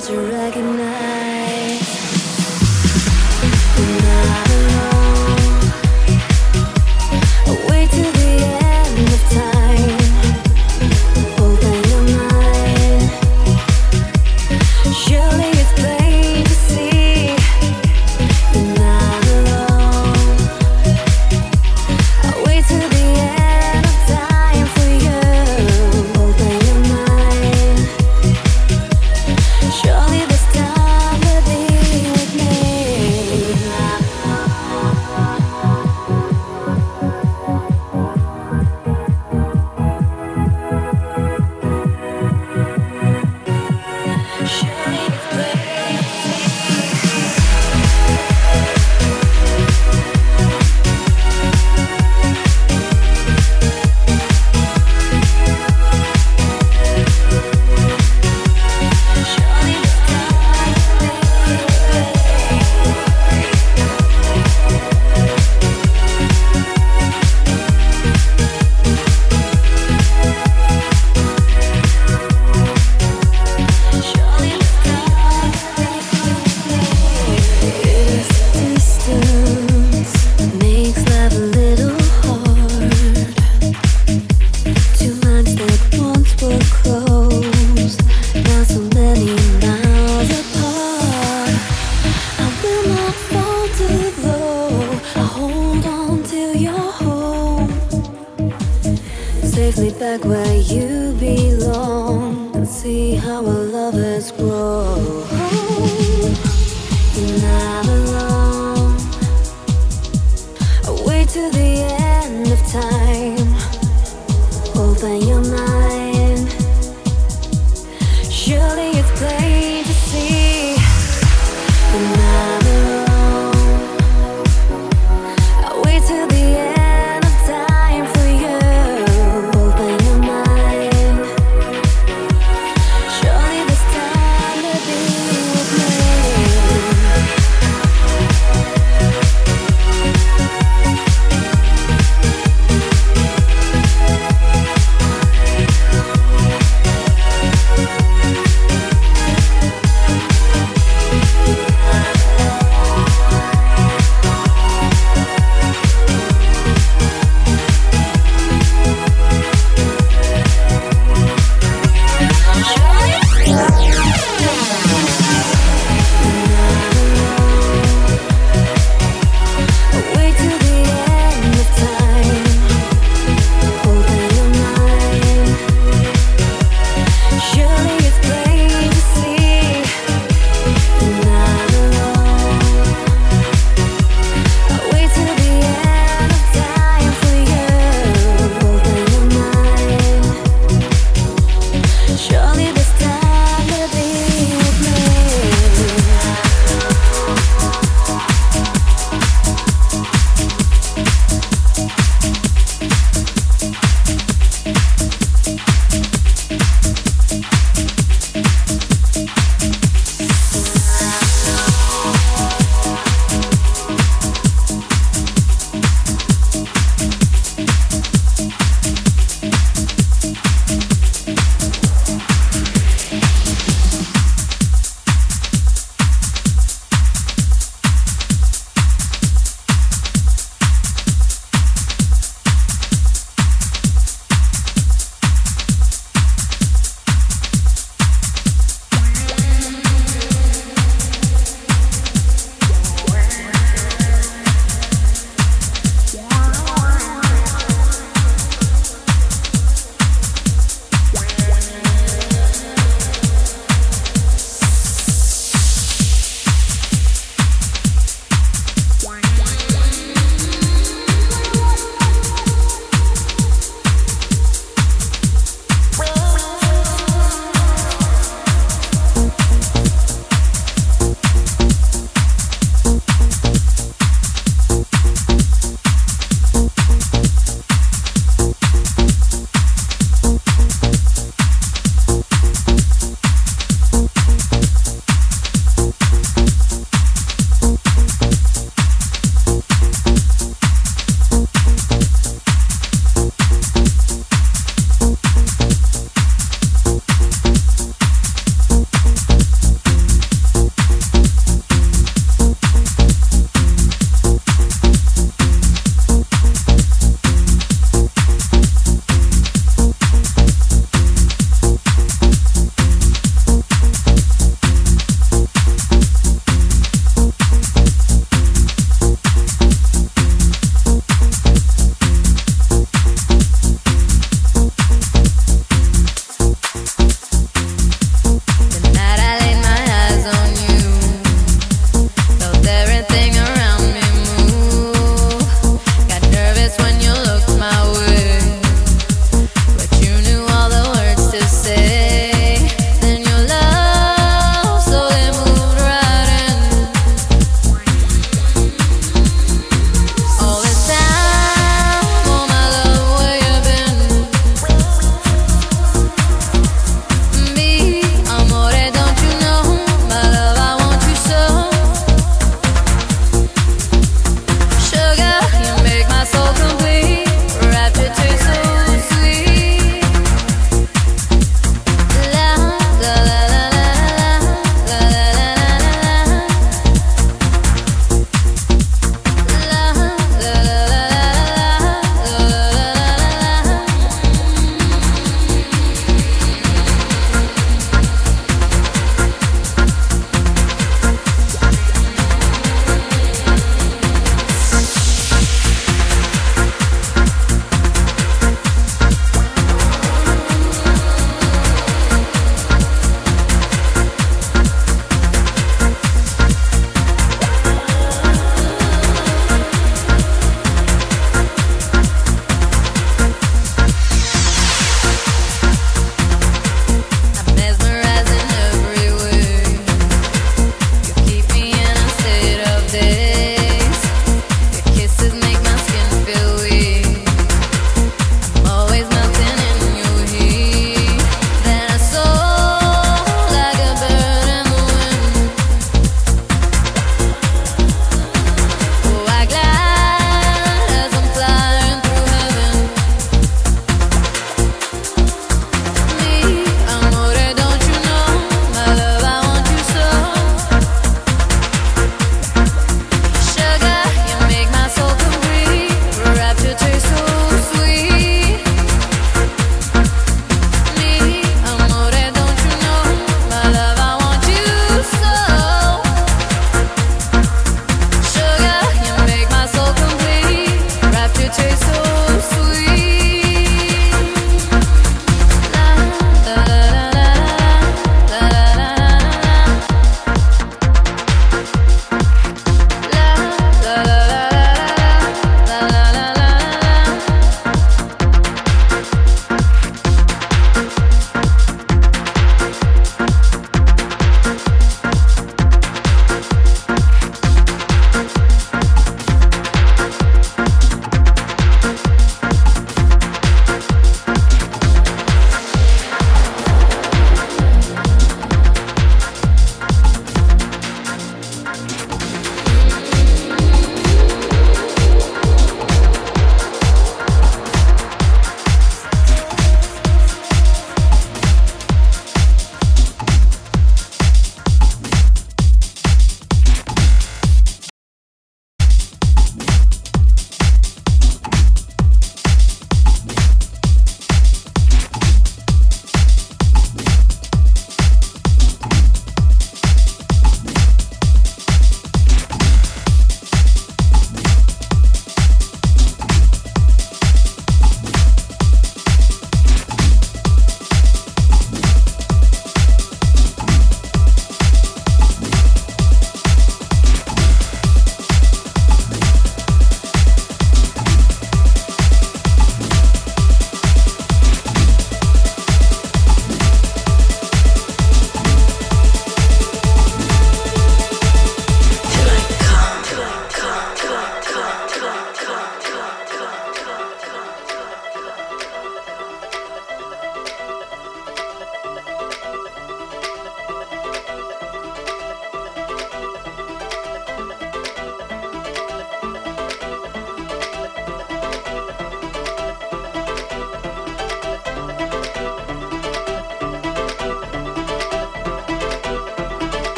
that you recognize.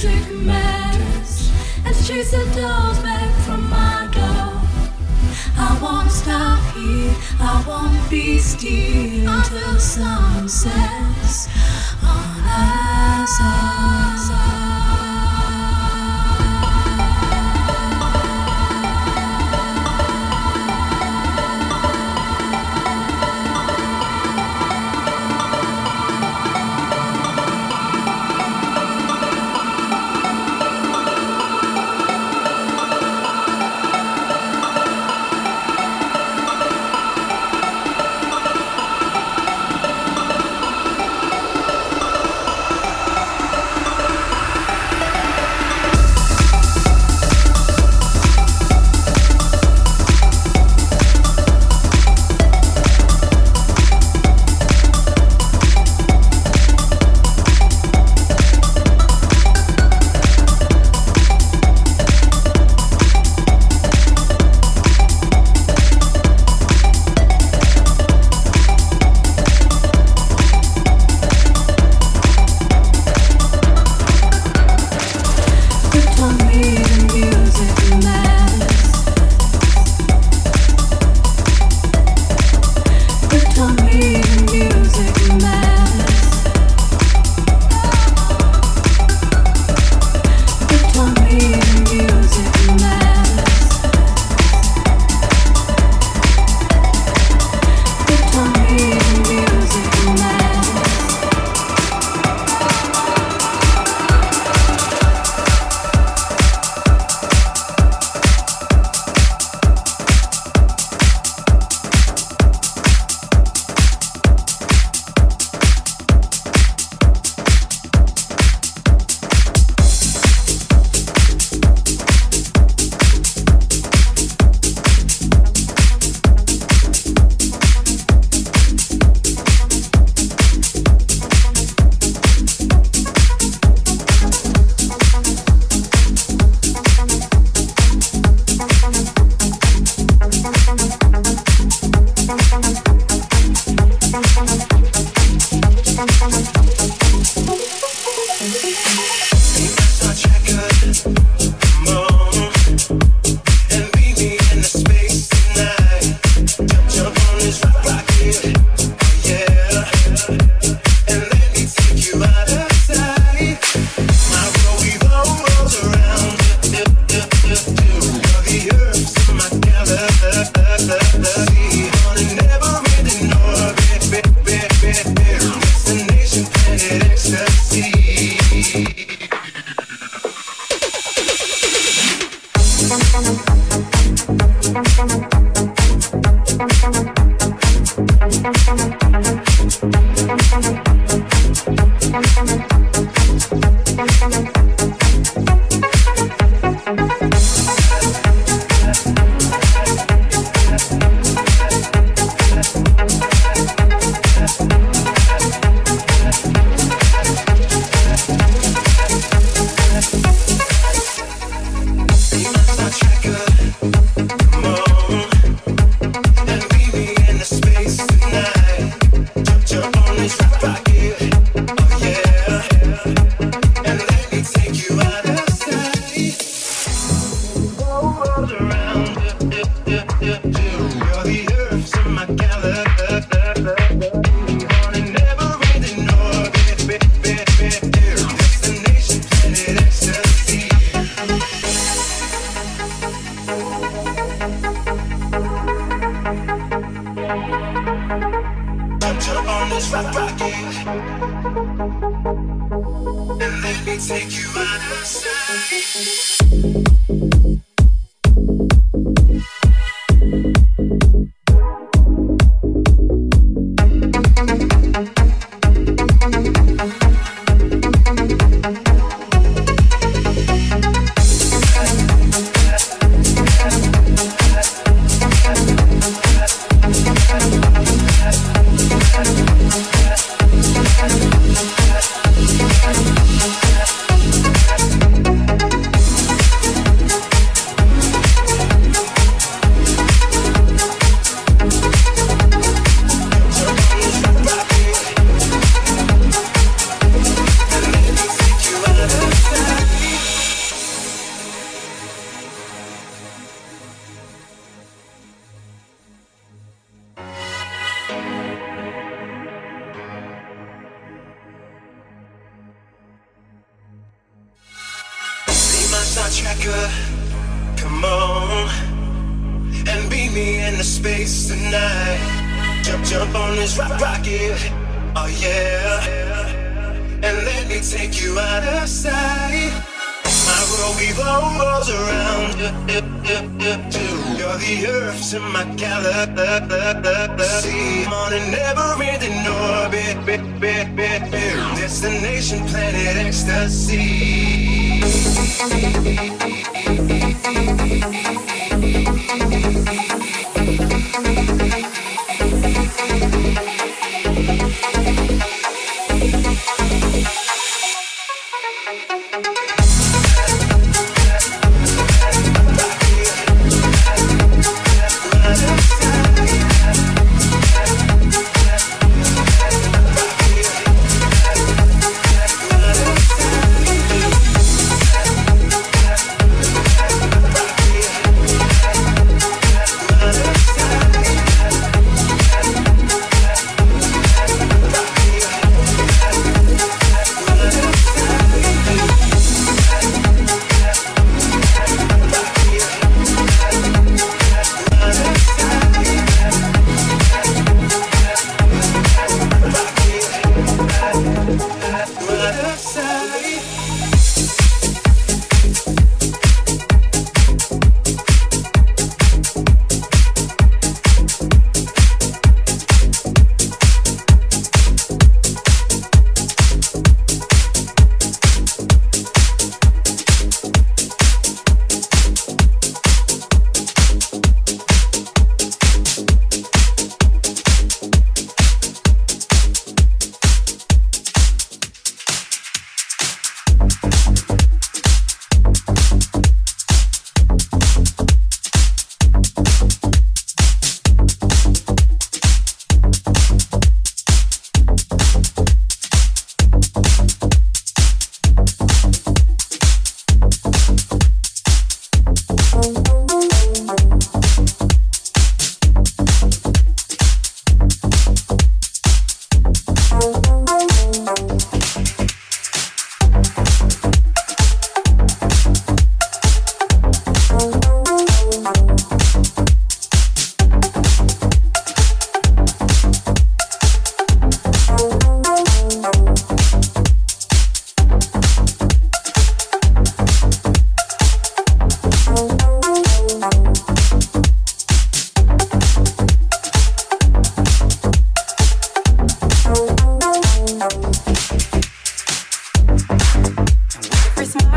tragic mess and chase the dogs back from my door. I won't stop here, I won't be still until sun sets on us all.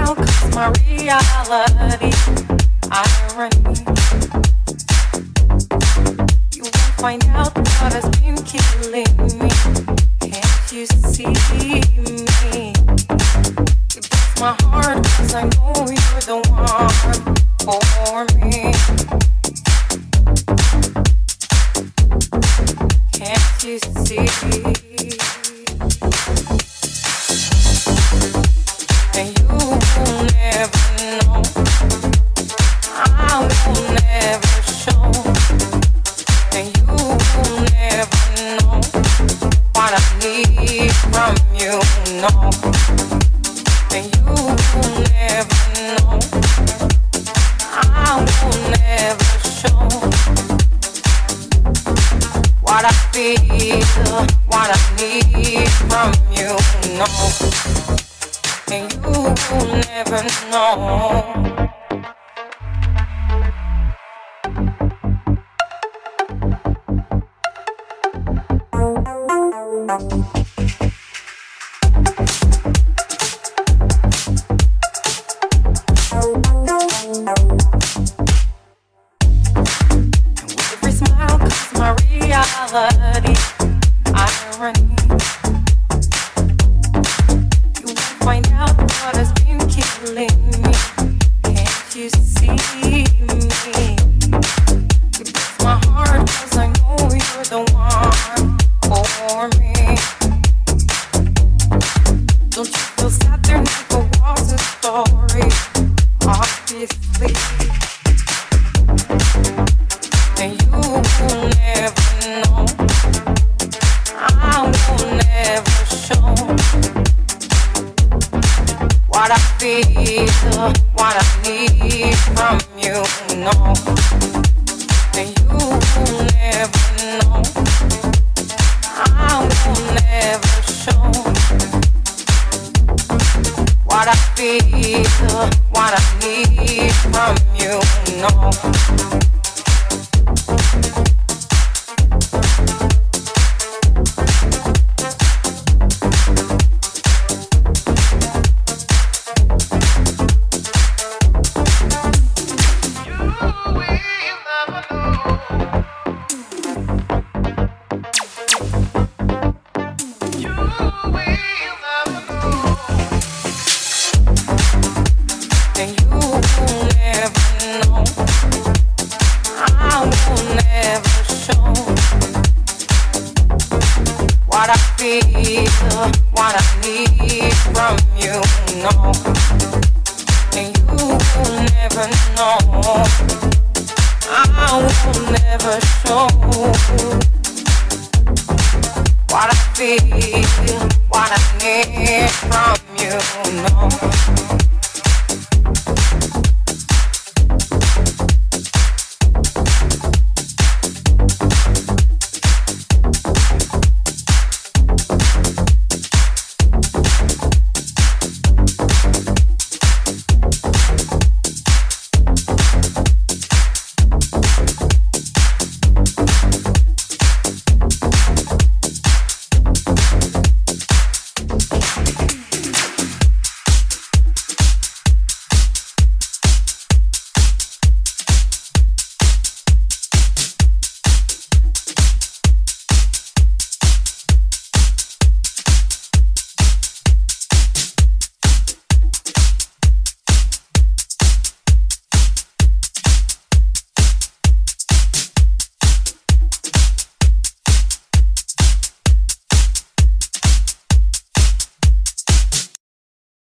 around cause my reality irony. You won't find out what has been killing me. Can't you see? It breaks my I know you're the one for me. Can't you see?